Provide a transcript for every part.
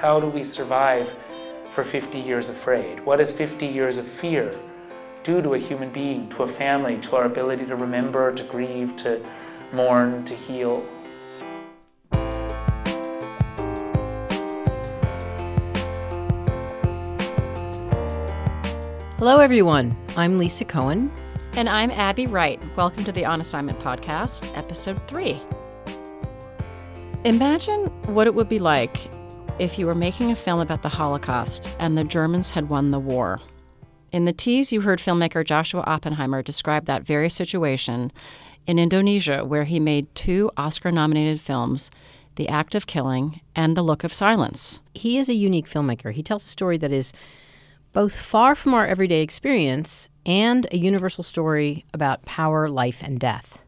How do we survive for 50 years afraid? What does 50 years of fear do to a human being, to a family, to our ability to remember, to grieve, to mourn, to heal? Hello, everyone. I'm Lisa Cohen. And I'm Abby Wright. Welcome to the On Assignment Podcast, Episode 3. Imagine what it would be like if you were making a film about the Holocaust and the Germans had won the war. In the tease, you heard filmmaker Joshua Oppenheimer describe that very situation in Indonesia, where he made two Oscar nominated films The Act of Killing and The Look of Silence. He is a unique filmmaker. He tells a story that is both far from our everyday experience and a universal story about power, life, and death.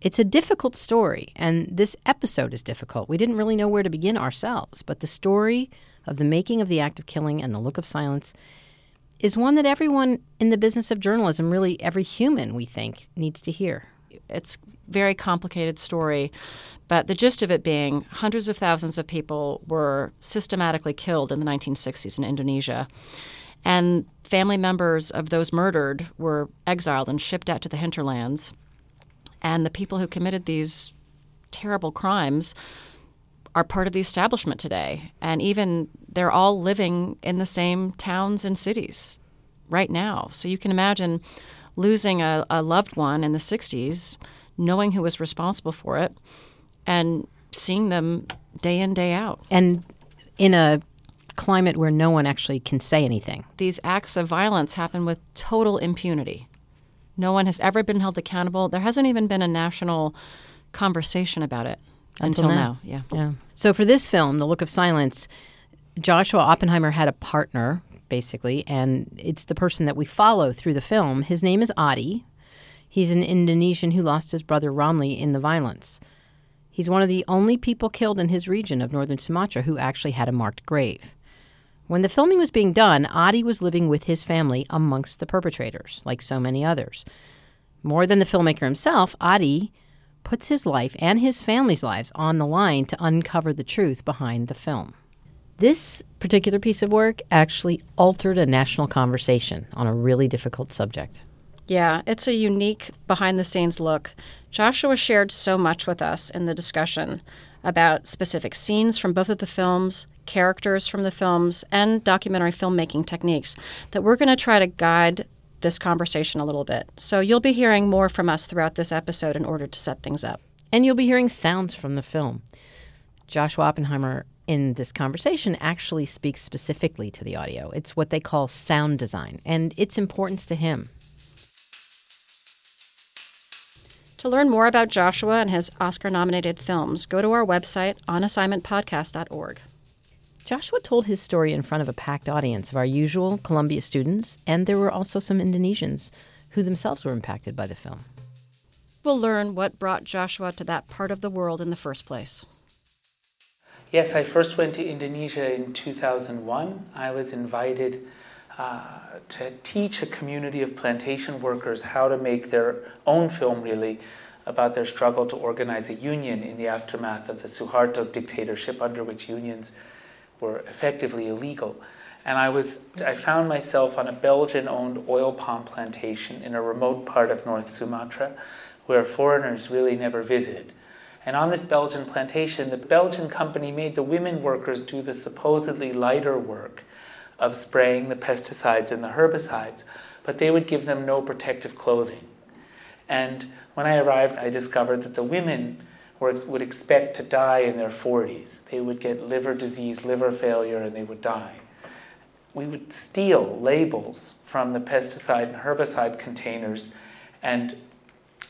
It's a difficult story, and this episode is difficult. We didn't really know where to begin ourselves, but the story of the making of the act of killing and the look of silence is one that everyone in the business of journalism, really every human, we think, needs to hear. It's a very complicated story, but the gist of it being hundreds of thousands of people were systematically killed in the 1960s in Indonesia. And family members of those murdered were exiled and shipped out to the hinterlands. And the people who committed these terrible crimes are part of the establishment today. And even they're all living in the same towns and cities right now. So you can imagine losing a, a loved one in the 60s, knowing who was responsible for it, and seeing them day in, day out. And in a climate where no one actually can say anything. These acts of violence happen with total impunity. No one has ever been held accountable. There hasn't even been a national conversation about it until, until now. now. Yeah. Yeah. So for this film, The Look of Silence, Joshua Oppenheimer had a partner basically, and it's the person that we follow through the film. His name is Adi. He's an Indonesian who lost his brother Ramli in the violence. He's one of the only people killed in his region of northern Sumatra who actually had a marked grave. When the filming was being done, Adi was living with his family amongst the perpetrators, like so many others. More than the filmmaker himself, Adi puts his life and his family's lives on the line to uncover the truth behind the film. This particular piece of work actually altered a national conversation on a really difficult subject. Yeah, it's a unique behind the scenes look. Joshua shared so much with us in the discussion about specific scenes from both of the films, characters from the films, and documentary filmmaking techniques that we're going to try to guide this conversation a little bit. So you'll be hearing more from us throughout this episode in order to set things up. And you'll be hearing sounds from the film. Joshua Oppenheimer in this conversation actually speaks specifically to the audio. It's what they call sound design and its importance to him. To learn more about Joshua and his Oscar nominated films, go to our website, onassignmentpodcast.org. Joshua told his story in front of a packed audience of our usual Columbia students, and there were also some Indonesians who themselves were impacted by the film. We'll learn what brought Joshua to that part of the world in the first place. Yes, I first went to Indonesia in 2001. I was invited uh, to teach a community of plantation workers how to make their own film, really, about their struggle to organize a union in the aftermath of the Suharto dictatorship, under which unions were effectively illegal. And I was I found myself on a Belgian-owned oil palm plantation in a remote part of North Sumatra, where foreigners really never visit. And on this Belgian plantation, the Belgian company made the women workers do the supposedly lighter work of spraying the pesticides and the herbicides, but they would give them no protective clothing. And when I arrived, I discovered that the women were, would expect to die in their 40s. They would get liver disease, liver failure, and they would die. We would steal labels from the pesticide and herbicide containers, and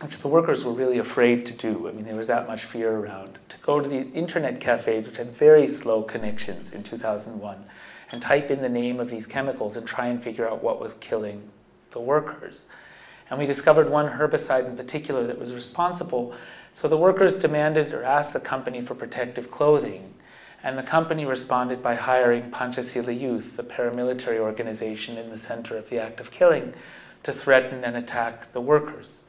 which the workers were really afraid to do. I mean, there was that much fear around. To go to the internet cafes, which had very slow connections in 2001, and type in the name of these chemicals and try and figure out what was killing the workers. And we discovered one herbicide in particular that was responsible. So the workers demanded or asked the company for protective clothing. And the company responded by hiring Pancasila Youth, the paramilitary organization in the center of the act of killing, to threaten and attack the workers.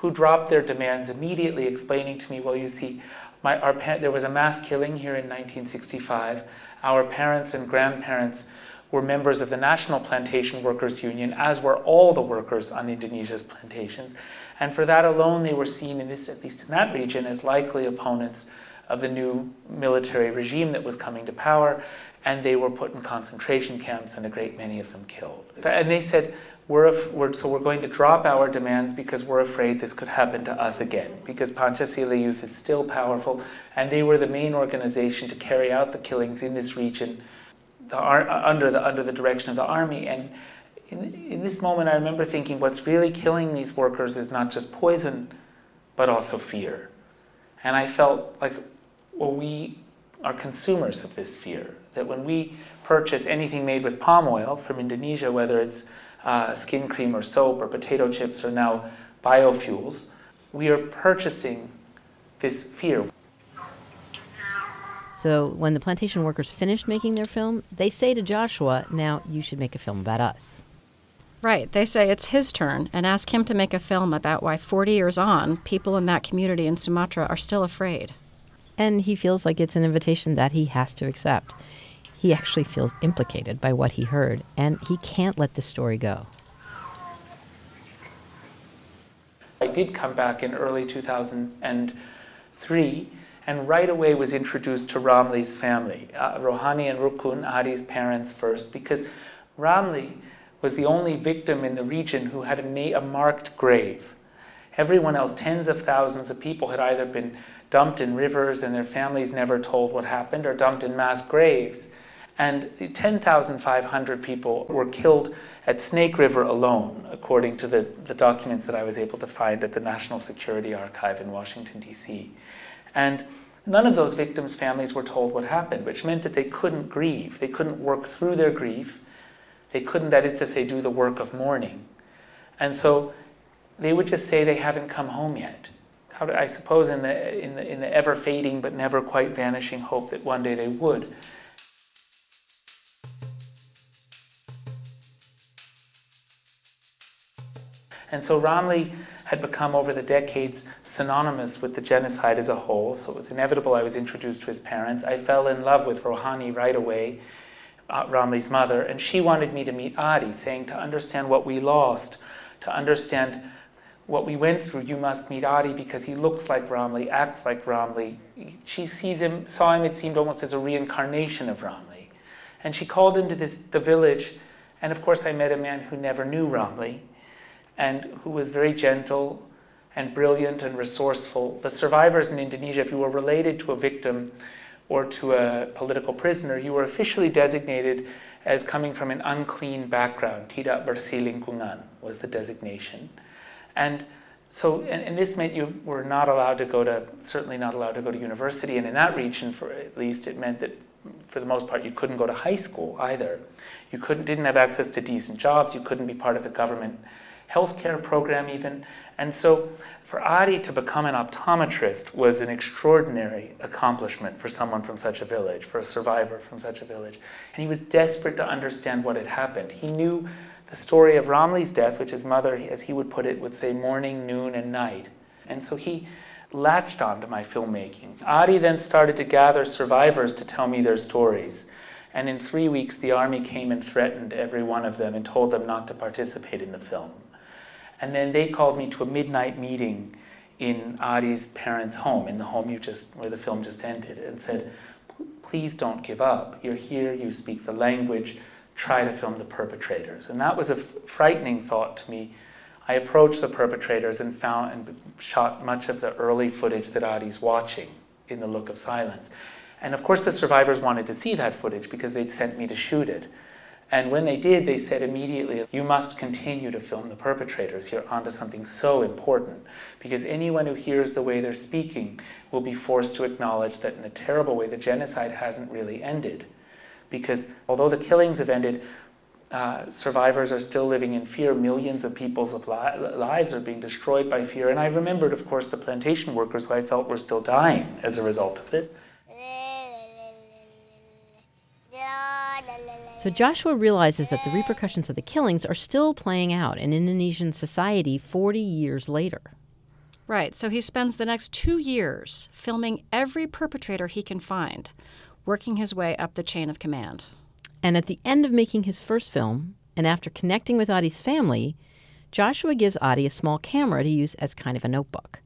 who dropped their demands immediately, explaining to me, well, you see, my, our, there was a mass killing here in 1965. Our parents and grandparents were members of the National Plantation Workers Union, as were all the workers on Indonesia's plantations. And for that alone, they were seen, in this, at least in that region, as likely opponents of the new military regime that was coming to power. And they were put in concentration camps, and a great many of them killed. And they said, we're, we're, so we're going to drop our demands because we're afraid this could happen to us again. Because Pancasila Youth is still powerful, and they were the main organization to carry out the killings in this region the, under, the, under the direction of the army. And in, in this moment, I remember thinking what's really killing these workers is not just poison, but also fear. And I felt like, well, we are consumers of this fear. That when we purchase anything made with palm oil from Indonesia, whether it's uh, skin cream or soap or potato chips or now biofuels, we are purchasing this fear. So when the plantation workers finished making their film, they say to Joshua, Now you should make a film about us. Right. They say it's his turn and ask him to make a film about why 40 years on, people in that community in Sumatra are still afraid. And he feels like it's an invitation that he has to accept. He actually feels implicated by what he heard, and he can't let the story go. I did come back in early 2003 and right away was introduced to Ramli's family, uh, Rohani and Rukun, Adi's parents first, because Ramli was the only victim in the region who had a, na- a marked grave. Everyone else, tens of thousands of people, had either been dumped in rivers and their families never told what happened, or dumped in mass graves. And 10,500 people were killed at Snake River alone, according to the, the documents that I was able to find at the National Security Archive in Washington, D.C. And none of those victims' families were told what happened, which meant that they couldn't grieve. They couldn't work through their grief. They couldn't, that is to say, do the work of mourning. And so they would just say they haven't come home yet. How Do, I suppose in the, in, the, in the ever fading but never quite vanishing hope that one day they would. And so Ramli had become, over the decades, synonymous with the genocide as a whole, so it was inevitable I was introduced to his parents. I fell in love with Rohani right away, uh, Ramli's mother, and she wanted me to meet Adi, saying to understand what we lost, to understand what we went through, you must meet Adi because he looks like Ramli, acts like Ramli. She sees him, saw him, it seemed almost as a reincarnation of Ramli. And she called him to this, the village, and of course I met a man who never knew Ramli and who was very gentle and brilliant and resourceful. The survivors in Indonesia, if you were related to a victim or to a political prisoner, you were officially designated as coming from an unclean background. Tidak bersih lingkungan was the designation. And so, and, and, this meant you were not allowed to go to, certainly not allowed to go to university. And in that region, for at least, it meant that for the most part, you couldn't go to high school either. You couldn't, didn't have access to decent jobs. You couldn't be part of the government healthcare program even. And so for Adi to become an optometrist was an extraordinary accomplishment for someone from such a village, for a survivor from such a village. And he was desperate to understand what had happened. He knew the story of Ramli's death, which his mother, as he would put it, would say morning, noon, and night. And so he latched onto my filmmaking. Adi then started to gather survivors to tell me their stories. And in three weeks, the army came and threatened every one of them and told them not to participate in the film. And then they called me to a midnight meeting in Adi's parents' home, in the home you just where the film just ended, and said, "Please don't give up. You're here. You speak the language. Try to film the perpetrators." And that was a frightening thought to me. I approached the perpetrators and found and shot much of the early footage that Adi's watching in the look of silence. And of course, the survivors wanted to see that footage because they'd sent me to shoot it. And when they did, they said immediately, you must continue to film the perpetrators. You're onto something so important. Because anyone who hears the way they're speaking will be forced to acknowledge that in a terrible way, the genocide hasn't really ended. Because although the killings have ended, uh, survivors are still living in fear. Millions of people's li- lives are being destroyed by fear. And I remembered, of course, the plantation workers who I felt were still dying as a result of this. So Joshua realizes that the repercussions of the killings are still playing out in Indonesian society 40 years later. Right. So he spends the next two years filming every perpetrator he can find, working his way up the chain of command. And at the end of making his first film, and after connecting with Adi's family, Joshua gives Adi a small camera to use as kind of a notebook.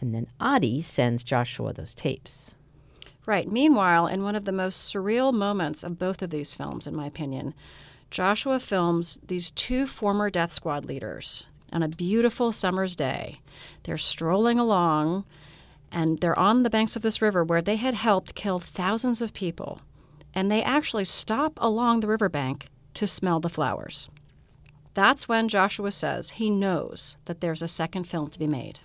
And then Adi sends Joshua those tapes. Right. Meanwhile, in one of the most surreal moments of both of these films, in my opinion, Joshua films these two former death squad leaders on a beautiful summer's day. They're strolling along and they're on the banks of this river where they had helped kill thousands of people. And they actually stop along the riverbank to smell the flowers. That's when Joshua says he knows that there's a second film to be made.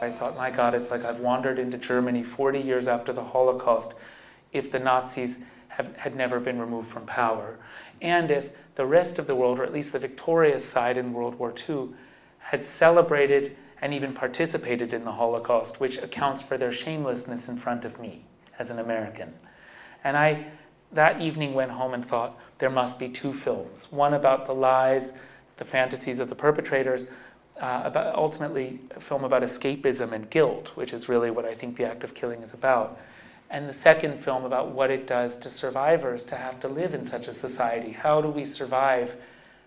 I thought, my God, it's like I've wandered into Germany 40 years after the Holocaust if the Nazis have, had never been removed from power. And if the rest of the world, or at least the victorious side in World War II, had celebrated and even participated in the Holocaust, which accounts for their shamelessness in front of me as an American. And I, that evening, went home and thought there must be two films one about the lies, the fantasies of the perpetrators, uh, about ultimately a film about escapism and guilt, which is really what I think the act of killing is about. And the second film about what it does to survivors to have to live in such a society. How do we survive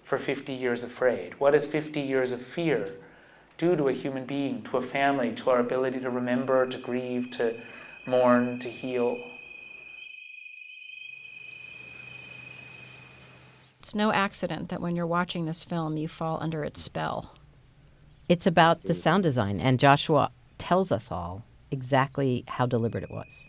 for 50 years afraid? What does 50 years of fear do to a human being, to a family, to our ability to remember, to grieve, to mourn, to heal? It's no accident that when you're watching this film, you fall under its spell. It's about the sound design, and Joshua tells us all exactly how deliberate it was.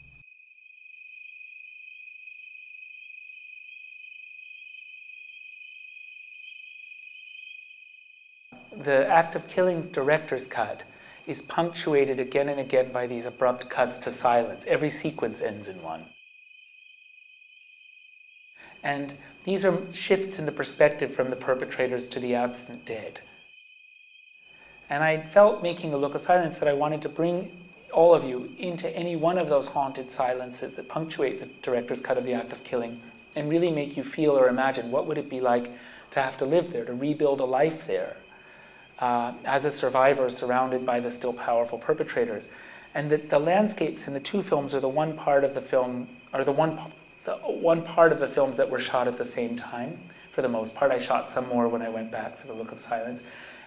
The act of killing's director's cut is punctuated again and again by these abrupt cuts to silence. Every sequence ends in one. And these are shifts in the perspective from the perpetrators to the absent dead. And I felt making a look of silence that I wanted to bring all of you into any one of those haunted silences that punctuate the director's cut of the act of killing and really make you feel or imagine what would it be like to have to live there, to rebuild a life there uh, as a survivor surrounded by the still powerful perpetrators. And the, the landscapes in the two films are the one part of the film, or the one, the one part of the films that were shot at the same time, for the most part. I shot some more when I went back for The Look of Silence.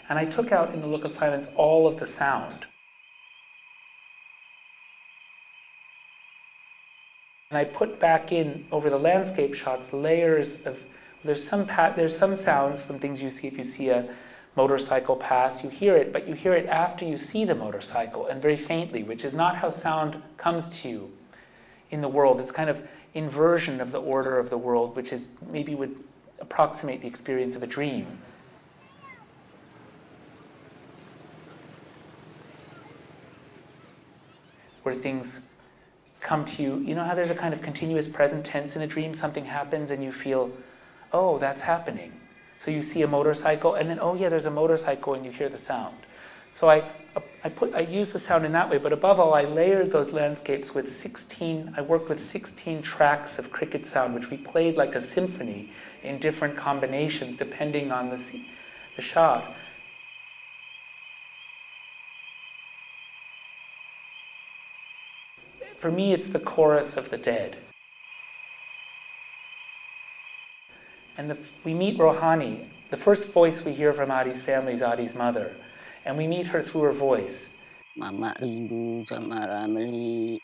And I took out in The Look of Silence all of the sound. And I put back in, over the landscape shots, layers of, there's some, there's some sounds from things you see if you see a, motorcycle pass, you hear it, but you hear it after you see the motorcycle and very faintly, which is not how sound comes to you in the world. It's kind of inversion of the order of the world, which is maybe would approximate the experience of a dream. Where things come to you, you know how there's a kind of continuous present tense in a dream? Something happens and you feel, oh, that's happening so you see a motorcycle, and then, oh yeah, there's a motorcycle, and you hear the sound. So I, I, put, I use the sound in that way, but above all, I layered those landscapes with 16, I worked with 16 tracks of cricket sound, which we played like a symphony in different combinations depending on the, the shot. For me, it's the chorus of the dead. And the, we meet Rohani. The first voice we hear from Adi's family is Adi's mother. And we meet her through her voice. Mama rindu sama Ramli.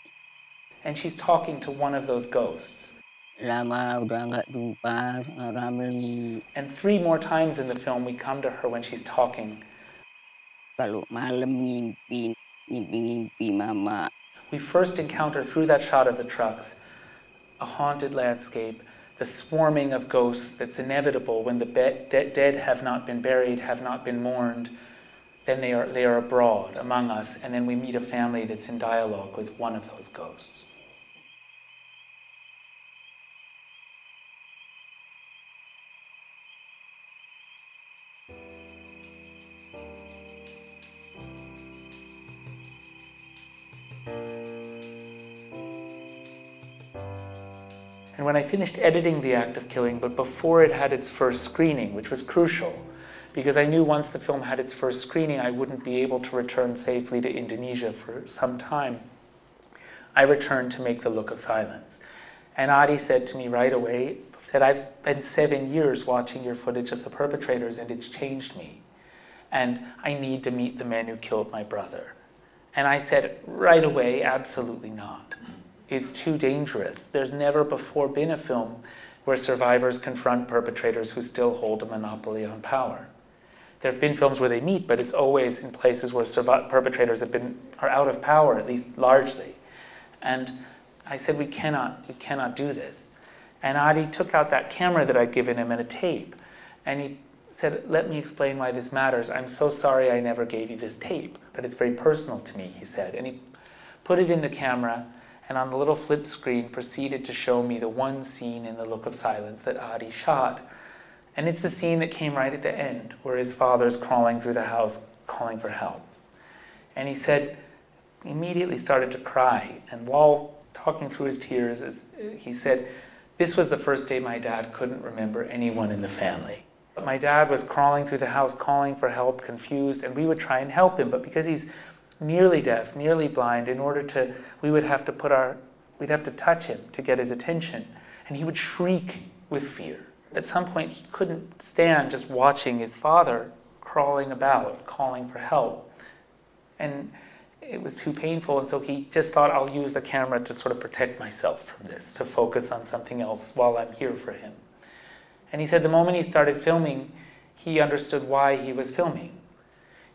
And she's talking to one of those ghosts. Lama udah nggak jumpa sama Ramli. And three more times in the film we come to her when she's talking. Kalau malam ngimpi, ngimpi-ngimpi mama. We first encounter through that shot of the trucks a haunted landscape the swarming of ghosts that's inevitable when the be- de- dead have not been buried, have not been mourned, then they are, they are abroad among us, and then we meet a family that's in dialogue with one of those ghosts. And when I finished editing The Act of Killing, but before it had its first screening, which was crucial, because I knew once the film had its first screening, I wouldn't be able to return safely to Indonesia for some time. I returned to make The Look of Silence. And Adi said to me right away that I've spent seven years watching your footage of the perpetrators and it's changed me. And I need to meet the man who killed my brother. And I said right away, absolutely not. It's too dangerous. There's never before been a film where survivors confront perpetrators who still hold a monopoly on power. There have been films where they meet, but it's always in places where perpetrators have been are out of power, at least largely. And I said, we cannot, we cannot do this. And Adi took out that camera that I'd given him and a tape, and he said, Let me explain why this matters. I'm so sorry I never gave you this tape, but it's very personal to me, he said. And he put it in the camera, and on the little flip screen proceeded to show me the one scene in The Look of Silence that Adi shot. And it's the scene that came right at the end, where his father's crawling through the house calling for help. And he said, immediately started to cry. And while talking through his tears, he said, This was the first day my dad couldn't remember anyone in the family. My dad was crawling through the house, calling for help, confused, and we would try and help him. But because he's nearly deaf, nearly blind, in order to, we would have to put our, we'd have to touch him to get his attention. And he would shriek with fear. At some point, he couldn't stand just watching his father crawling about, calling for help. And it was too painful, and so he just thought, I'll use the camera to sort of protect myself from this, to focus on something else while I'm here for him. And he said the moment he started filming, he understood why he was filming.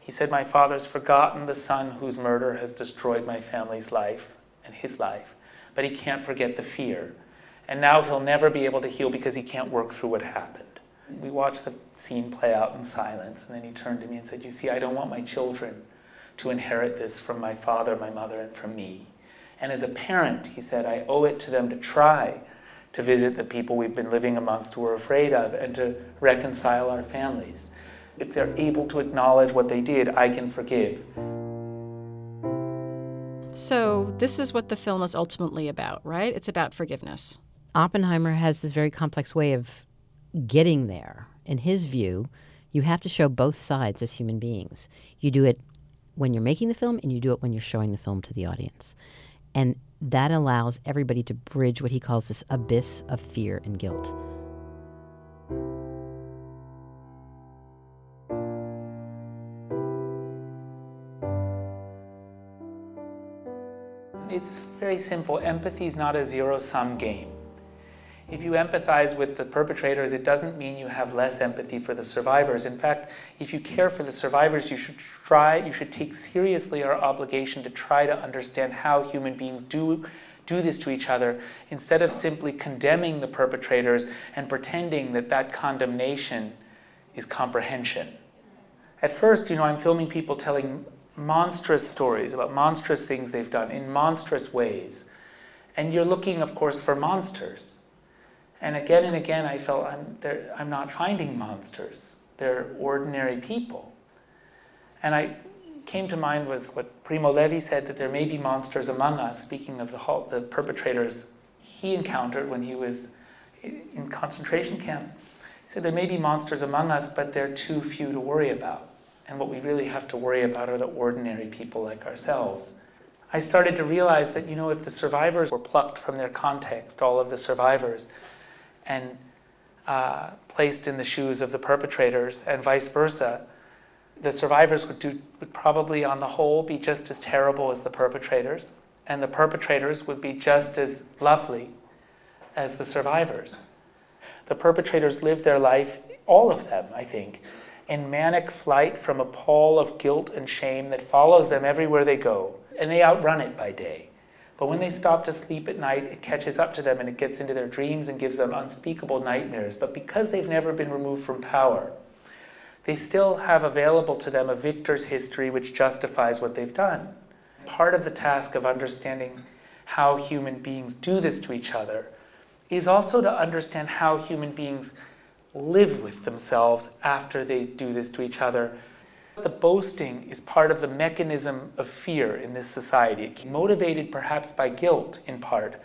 He said, My father's forgotten the son whose murder has destroyed my family's life and his life, but he can't forget the fear. And now he'll never be able to heal because he can't work through what happened. We watched the scene play out in silence, and then he turned to me and said, You see, I don't want my children to inherit this from my father, my mother, and from me. And as a parent, he said, I owe it to them to try to visit the people we've been living amongst who we're afraid of and to reconcile our families. If they're able to acknowledge what they did, I can forgive. So, this is what the film is ultimately about, right? It's about forgiveness. Oppenheimer has this very complex way of getting there. In his view, you have to show both sides as human beings. You do it when you're making the film and you do it when you're showing the film to the audience. And that allows everybody to bridge what he calls this abyss of fear and guilt. It's very simple. Empathy is not a zero sum game. If you empathize with the perpetrators, it doesn't mean you have less empathy for the survivors. In fact, if you care for the survivors, you should try, you should take seriously our obligation to try to understand how human beings do do this to each other instead of simply condemning the perpetrators and pretending that that condemnation is comprehension. At first, you know, I'm filming people telling monstrous stories about monstrous things they've done in monstrous ways. And you're looking, of course, for monsters. And again and again, I felt I'm, I'm not finding monsters. They're ordinary people. And I came to mind was what Primo Levi said that there may be monsters among us, speaking of the, the perpetrators he encountered when he was in concentration camps. He said there may be monsters among us, but they're too few to worry about. And what we really have to worry about are the ordinary people like ourselves. I started to realize that, you know, if the survivors were plucked from their context, all of the survivors, and uh, placed in the shoes of the perpetrators, and vice versa, the survivors would, do, would probably, on the whole, be just as terrible as the perpetrators, and the perpetrators would be just as lovely as the survivors. The perpetrators live their life, all of them, I think, in manic flight from a pall of guilt and shame that follows them everywhere they go, and they outrun it by day. But when they stop to sleep at night, it catches up to them and it gets into their dreams and gives them unspeakable nightmares. But because they've never been removed from power, they still have available to them a victor's history which justifies what they've done. Part of the task of understanding how human beings do this to each other is also to understand how human beings live with themselves after they do this to each other. The boasting is part of the mechanism of fear in this society, motivated perhaps by guilt in part.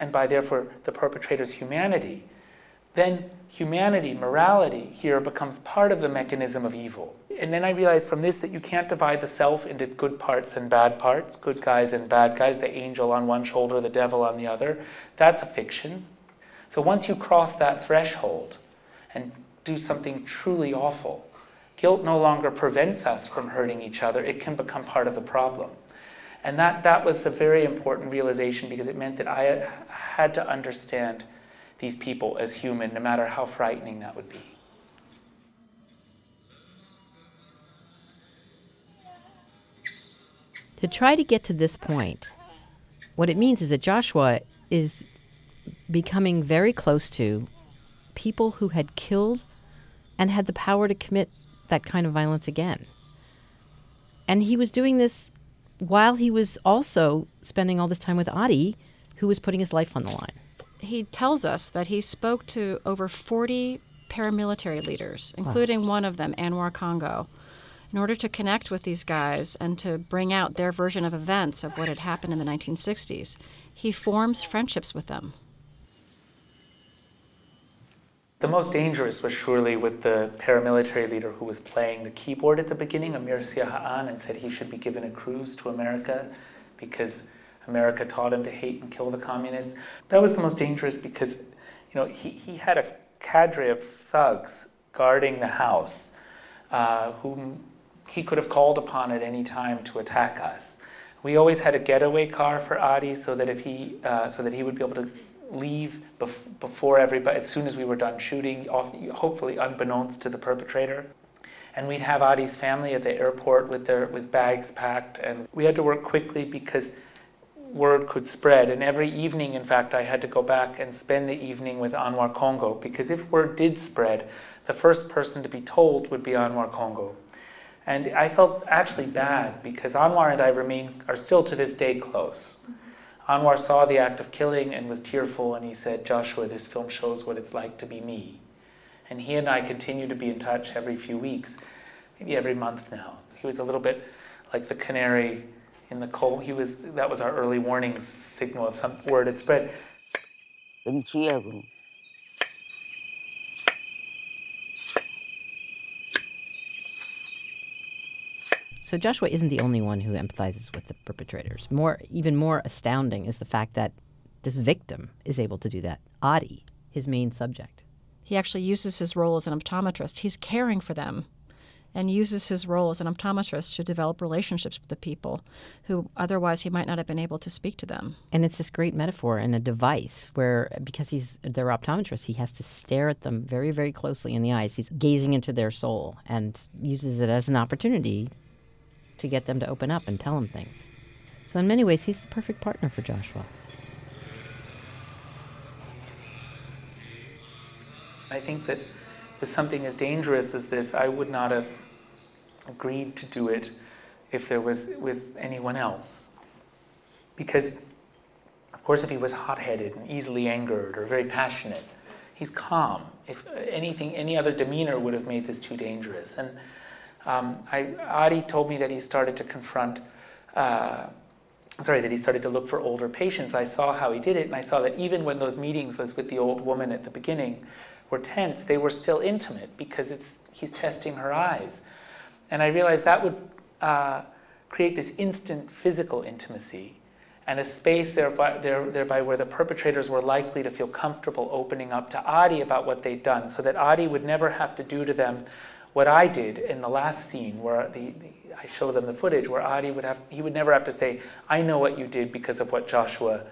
and by therefore the perpetrator's humanity, then humanity, morality here becomes part of the mechanism of evil. And then I realized from this that you can't divide the self into good parts and bad parts, good guys and bad guys, the angel on one shoulder, the devil on the other. That's a fiction. So once you cross that threshold and do something truly awful, guilt no longer prevents us from hurting each other, it can become part of the problem. And that, that was a very important realization because it meant that I had to understand these people as human, no matter how frightening that would be. To try to get to this point, what it means is that Joshua is becoming very close to people who had killed and had the power to commit that kind of violence again. And he was doing this while he was also spending all this time with Adi, who was putting his life on the line he tells us that he spoke to over 40 paramilitary leaders, including wow. one of them, Anwar Congo, in order to connect with these guys and to bring out their version of events of what had happened in the 1960s. He forms friendships with them. The most dangerous was surely with the paramilitary leader who was playing the keyboard at the beginning, Amir Siahaan, and said he should be given a cruise to America because America taught him to hate and kill the communists. That was the most dangerous because, you know, he, he had a cadre of thugs guarding the house uh, whom he could have called upon at any time to attack us. We always had a getaway car for Adi so that if he, uh, so that he would be able to leave bef- before everybody, as soon as we were done shooting, hopefully unbeknownst to the perpetrator. And we'd have Adi's family at the airport with their with bags packed, and we had to work quickly because word could spread. And every evening, in fact, I had to go back and spend the evening with Anwar Congo because if word did spread, the first person to be told would be Anwar Congo. And I felt actually bad because Anwar and I remain are still to this day close. Anwar saw the act of killing and was tearful, and he said, Joshua, this film shows what it's like to be me. And he and I continue to be in touch every few weeks, maybe every month now. He was a little bit like the canary in the coal. He was that was our early warning signal of some word had spread. So Joshua isn't the only one who empathizes with the perpetrators. More, even more astounding is the fact that this victim is able to do that. Adi, his main subject. He actually uses his role as an optometrist. He's caring for them and uses his role as an optometrist to develop relationships with the people who otherwise he might not have been able to speak to them. And it's this great metaphor and a device where, because he's their optometrist, he has to stare at them very, very closely in the eyes. He's gazing into their soul and uses it as an opportunity to get them to open up and tell him things. So, in many ways, he's the perfect partner for Joshua. I think that with something as dangerous as this, I would not have agreed to do it if there was with anyone else. Because, of course, if he was hot headed and easily angered or very passionate, he's calm. If anything, any other demeanor would have made this too dangerous. And um, I, Adi told me that he started to confront, uh, sorry, that he started to look for older patients. I saw how he did it, and I saw that even when those meetings was with the old woman at the beginning were tense, they were still intimate because it's, he's testing her eyes. And I realized that would uh, create this instant physical intimacy and a space thereby, there, thereby where the perpetrators were likely to feel comfortable opening up to Adi about what they'd done so that Adi would never have to do to them what I did in the last scene where the, the, I show them the footage where Adi would have, he would never have to say, I know what you did because of what Joshua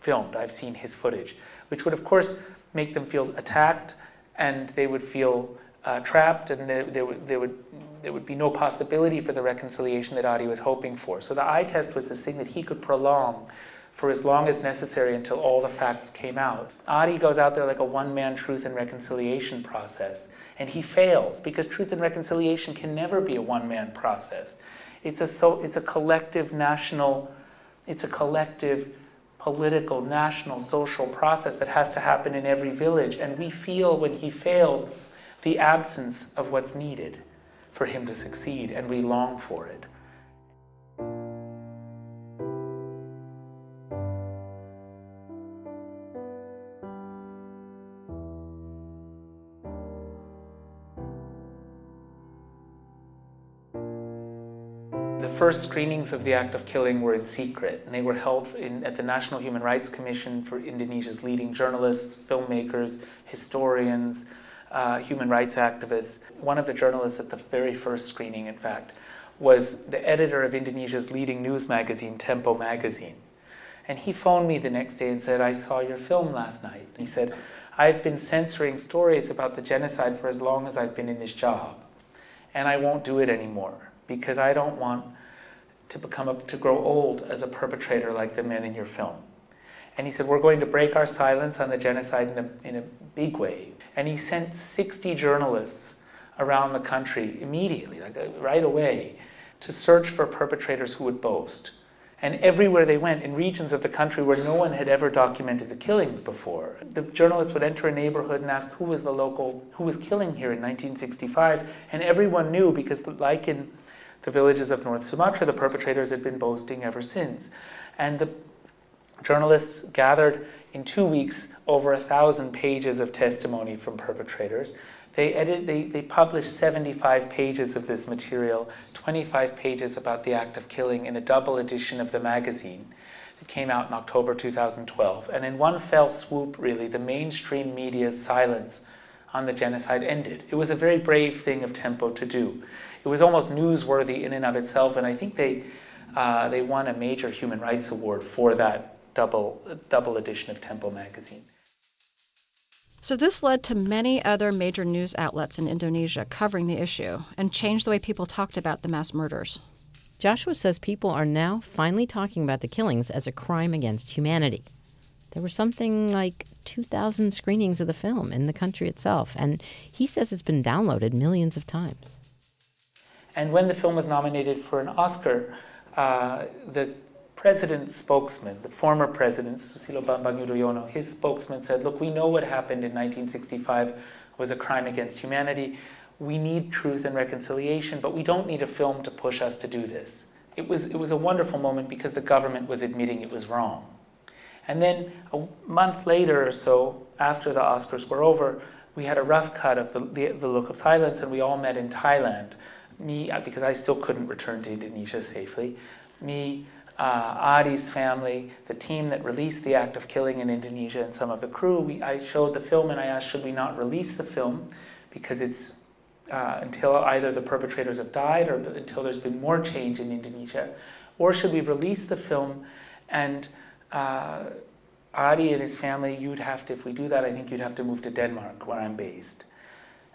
filmed. I've seen his footage, which would of course make them feel attacked and they would feel uh, trapped and there, there, would, there, would, there would be no possibility for the reconciliation that Adi was hoping for. So the eye test was this thing that he could prolong for as long as necessary until all the facts came out. Adi goes out there like a one man truth and reconciliation process, and he fails because truth and reconciliation can never be a one man process. It's a, so, it's a collective national, it's a collective political, national, social process that has to happen in every village. And we feel when he fails the absence of what's needed for him to succeed, and we long for it. First screenings of the act of killing were in secret, and they were held in, at the National Human Rights Commission for Indonesia's leading journalists, filmmakers, historians, uh, human rights activists. One of the journalists at the very first screening, in fact, was the editor of Indonesia's leading news magazine, Tempo magazine. And he phoned me the next day and said, I saw your film last night. He said, I've been censoring stories about the genocide for as long as I've been in this job. And I won't do it anymore because I don't want to become a, to grow old as a perpetrator like the men in your film. And he said, We're going to break our silence on the genocide in a, in a big way. And he sent 60 journalists around the country immediately, like uh, right away, to search for perpetrators who would boast. And everywhere they went, in regions of the country where no one had ever documented the killings before, the journalists would enter a neighborhood and ask who was the local, who was killing here in 1965. And everyone knew because, like in the villages of North Sumatra, the perpetrators had been boasting ever since. And the journalists gathered in two weeks over a thousand pages of testimony from perpetrators. They, edit, they, they published 75 pages of this material, 25 pages about the act of killing in a double edition of the magazine. that came out in October 2012. And in one fell swoop, really, the mainstream media's silence on the genocide ended. It was a very brave thing of Tempo to do. It was almost newsworthy in and of itself, and I think they, uh, they won a major human rights award for that double, double edition of Tempo magazine. So, this led to many other major news outlets in Indonesia covering the issue and changed the way people talked about the mass murders. Joshua says people are now finally talking about the killings as a crime against humanity. There were something like 2,000 screenings of the film in the country itself, and he says it's been downloaded millions of times. And when the film was nominated for an Oscar, uh, the president's spokesman, the former president, Susilo Bambang Yudhoyono, his spokesman said, look, we know what happened in 1965 was a crime against humanity. We need truth and reconciliation, but we don't need a film to push us to do this. It was, it was a wonderful moment because the government was admitting it was wrong. And then a month later or so, after the Oscars were over, we had a rough cut of the, the, the Look of Silence, and we all met in Thailand. Me, because I still couldn't return to Indonesia safely. Me, uh, Adi's family, the team that released the act of killing in Indonesia, and some of the crew. We, I showed the film and I asked, should we not release the film because it's uh, until either the perpetrators have died or until there's been more change in Indonesia, or should we release the film and uh, Adi and his family, you'd have to, if we do that, I think you'd have to move to Denmark, where I'm based.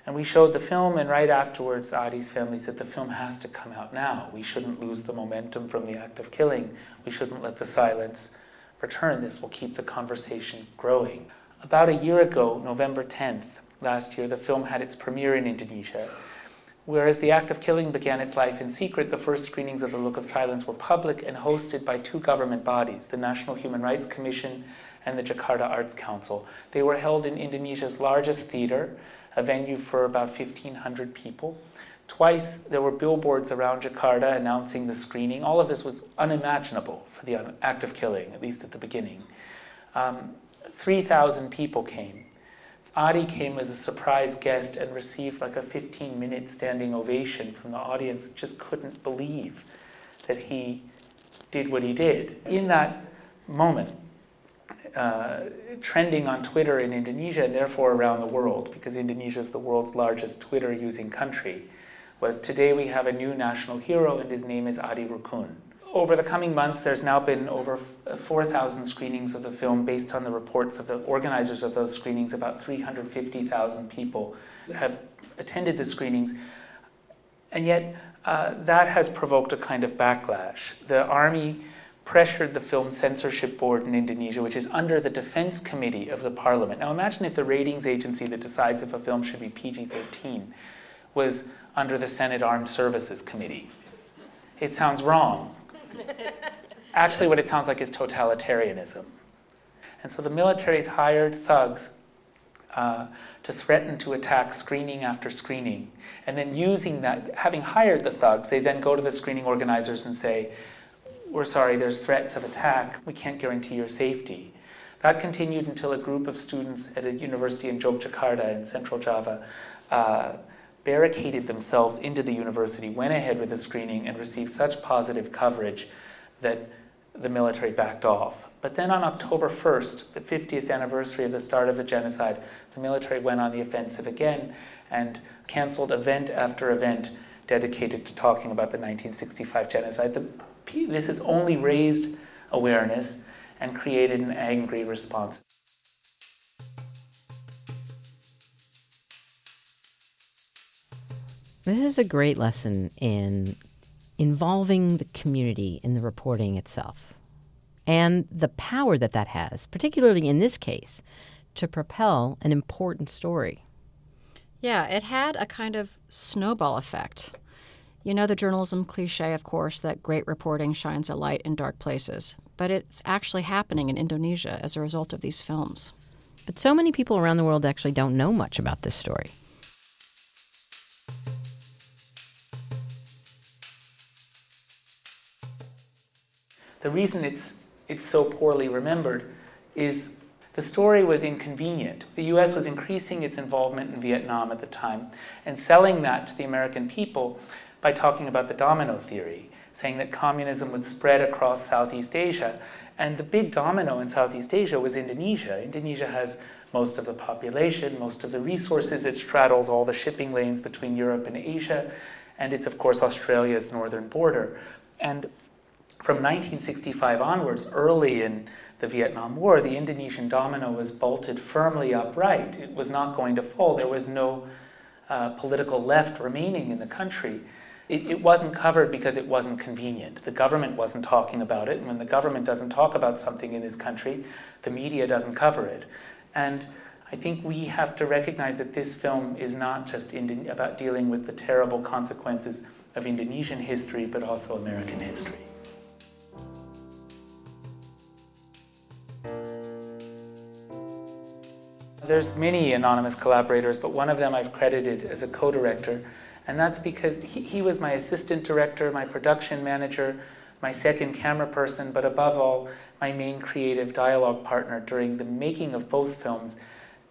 And we showed the film, and right afterwards, Adi's family said the film has to come out now. We shouldn't lose the momentum from the act of killing. We shouldn't let the silence return. This will keep the conversation growing. About a year ago, November 10th, last year, the film had its premiere in Indonesia. Whereas the act of killing began its life in secret, the first screenings of The Look of Silence were public and hosted by two government bodies, the National Human Rights Commission and the Jakarta Arts Council. They were held in Indonesia's largest theater, a venue for about 1,500 people. Twice there were billboards around Jakarta announcing the screening. All of this was unimaginable for the act of killing, at least at the beginning. Um, 3,000 people came. Adi came as a surprise guest and received like a 15 minute standing ovation from the audience that just couldn't believe that he did what he did. In that moment, uh, trending on Twitter in Indonesia and therefore around the world, because Indonesia is the world's largest Twitter using country, was today we have a new national hero and his name is Adi Rukun. Over the coming months, there's now been over 4,000 screenings of the film based on the reports of the organizers of those screenings. About 350,000 people have attended the screenings. And yet, uh, that has provoked a kind of backlash. The army pressured the film censorship board in Indonesia, which is under the defense committee of the parliament. Now imagine if the ratings agency that decides if a film should be PG 13 was under the Senate Armed Services Committee. It sounds wrong. Actually, what it sounds like is totalitarianism. And so the military's hired thugs uh, to threaten to attack screening after screening. And then using that, having hired the thugs, they then go to the screening organizers and say, we're sorry, there's threats of attack. We can't guarantee your safety. That continued until a group of students at a university in Yogyakarta in central Java uh, barricaded themselves into the university, went ahead with the screening, and received such positive coverage that the military backed off. But then on October 1st, the 50th anniversary of the start of the genocide, the military went on the offensive again and canceled event after event dedicated to talking about the 1965 genocide. The, this has only raised awareness and created an angry response. This is a great lesson in involving the community in the reporting itself and the power that that has, particularly in this case, to propel an important story. Yeah, it had a kind of snowball effect. You know the journalism cliche, of course, that great reporting shines a light in dark places, but it's actually happening in Indonesia as a result of these films. But so many people around the world actually don't know much about this story. The reason it's, it's so poorly remembered is the story was inconvenient. The US was increasing its involvement in Vietnam at the time and selling that to the American people by talking about the domino theory, saying that communism would spread across Southeast Asia. And the big domino in Southeast Asia was Indonesia. Indonesia has most of the population, most of the resources. It straddles all the shipping lanes between Europe and Asia. And it's, of course, Australia's northern border. And from 1965 onwards, early in the Vietnam War, the Indonesian domino was bolted firmly upright. It was not going to fall. There was no uh, political left remaining in the country. It, it, wasn't covered because it wasn't convenient. The government wasn't talking about it, and when the government doesn't talk about something in this country, the media doesn't cover it. And I think we have to recognize that this film is not just Indi- about dealing with the terrible consequences of Indonesian history, but also American history. There's many anonymous collaborators, but one of them I've credited as a co-director, and that's because he, he was my assistant director, my production manager, my second camera person, but above all, my main creative dialogue partner during the making of both films.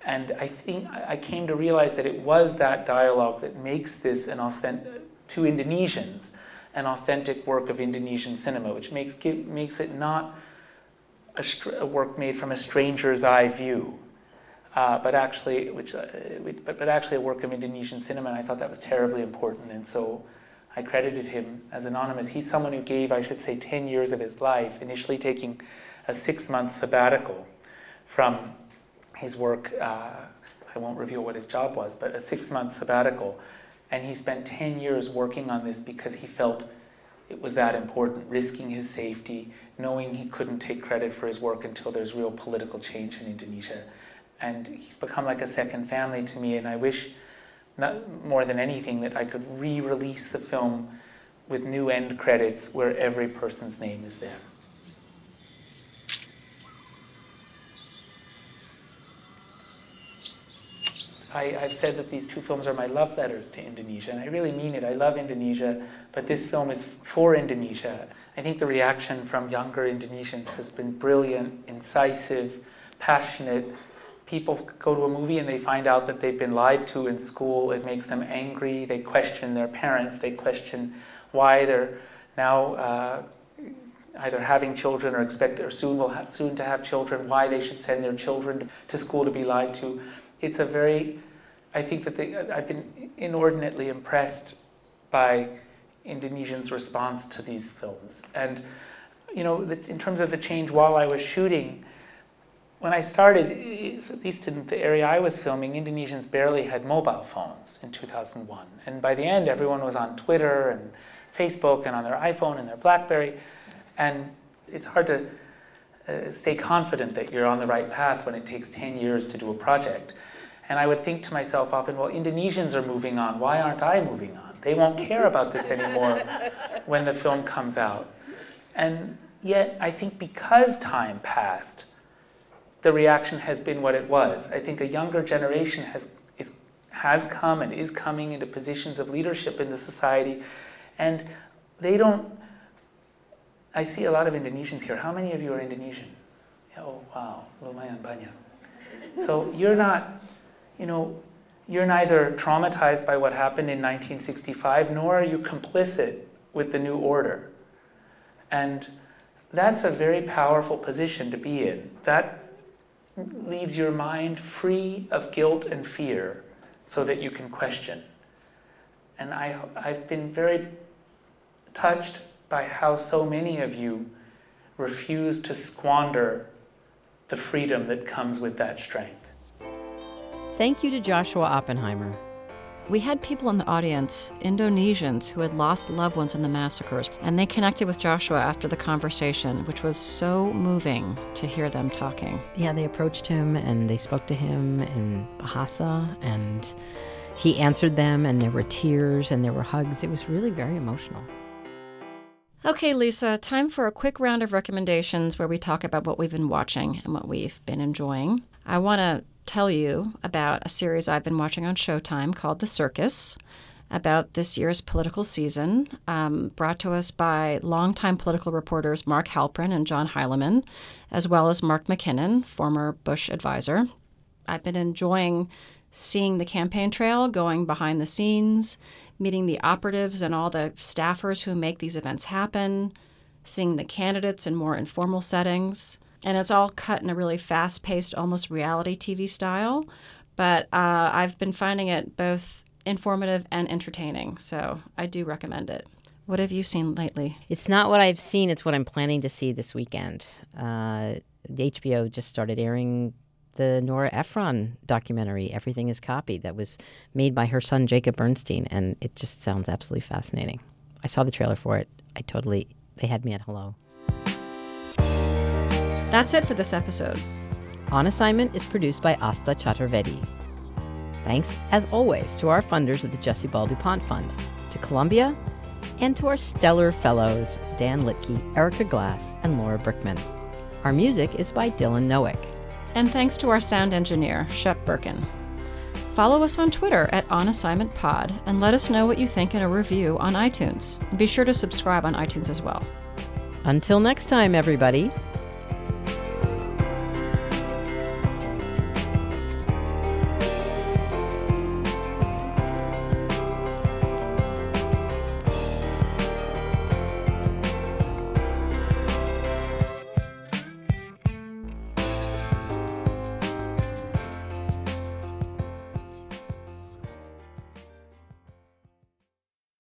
And I think I came to realize that it was that dialogue that makes this an authentic, to Indonesians, an authentic work of Indonesian cinema, which makes, makes it not a, a work made from a stranger's eye view, uh, but actually, which, uh, but, but actually a work of Indonesian cinema, and I thought that was terribly important, and so I credited him as anonymous. He's someone who gave, I should say, 10 years of his life, initially taking a six month sabbatical from his work. Uh, I won't reveal what his job was, but a six month sabbatical. And he spent 10 years working on this because he felt it was that important, risking his safety, knowing he couldn't take credit for his work until there's real political change in Indonesia and he's become like a second family to me. And I wish, not more than anything, that I could re-release the film with new end credits where every person's name is there. I, have said that these two films are my love letters to Indonesia, and I really mean it. I love Indonesia, but this film is for Indonesia. I think the reaction from younger Indonesians has been brilliant, incisive, passionate, people go to a movie and they find out that they've been lied to in school. It makes them angry. They question their parents. They question why they're now uh, either having children or expect or soon will have, soon to have children. Why they should send their children to school to be lied to. It's a very, I think that they, I've been inordinately impressed by Indonesians' response to these films. And you know, in terms of the change while I was shooting when I started, at least in the area I was filming, Indonesians barely had mobile phones in 2001. And by the end, everyone was on Twitter and Facebook and on their iPhone and their Blackberry. And it's hard to uh, stay confident that you're on the right path when it takes 10 years to do a project. And I would think to myself often, well, Indonesians are moving on. Why aren't I moving on? They won't care about this anymore when the film comes out. And yet, I think because time passed, the reaction has been what it was. I think a younger generation has, is, has come and is coming into positions of leadership in the society, and they don't. I see a lot of Indonesians here. How many of you are Indonesian? Oh, wow, lumayan banyak. So you're not, you know, you're neither traumatized by what happened in 1965 nor are you complicit with the new order. And that's a very powerful position to be in. That leaves your mind free of guilt and fear so that you can question. And I, I've been very touched by how so many of you refuse to squander the freedom that comes with that strength. Thank you to Joshua Oppenheimer. We had people in the audience, Indonesians, who had lost loved ones in the massacres, and they connected with Joshua after the conversation, which was so moving to hear them talking. Yeah, they approached him and they spoke to him in Bahasa, and he answered them, and there were tears and there were hugs. It was really very emotional. Okay, Lisa, time for a quick round of recommendations where we talk about what we've been watching and what we've been enjoying. I want to tell you about a series I've been watching on Showtime called The Circus about this year's political season, um, brought to us by longtime political reporters Mark Halperin and John Heilemann, as well as Mark McKinnon, former Bush advisor. I've been enjoying seeing the campaign trail, going behind the scenes, meeting the operatives and all the staffers who make these events happen, seeing the candidates in more informal settings and it's all cut in a really fast paced, almost reality TV style. But uh, I've been finding it both informative and entertaining, so I do recommend it. What have you seen lately? It's not what I've seen, it's what I'm planning to see this weekend. Uh, HBO just started airing the Nora Ephron documentary, Everything is Copied, that was made by her son, Jacob Bernstein, and it just sounds absolutely fascinating. I saw the trailer for it. I totally, they had me at hello. That's it for this episode. On Assignment is produced by Asta Chaturvedi. Thanks, as always, to our funders at the Jessie Ball duPont Fund, to Columbia, and to our stellar fellows, Dan Litke, Erica Glass, and Laura Brickman. Our music is by Dylan Nowick. And thanks to our sound engineer, Shep Birkin. Follow us on Twitter at On Assignment Pod and let us know what you think in a review on iTunes. be sure to subscribe on iTunes as well. Until next time, everybody.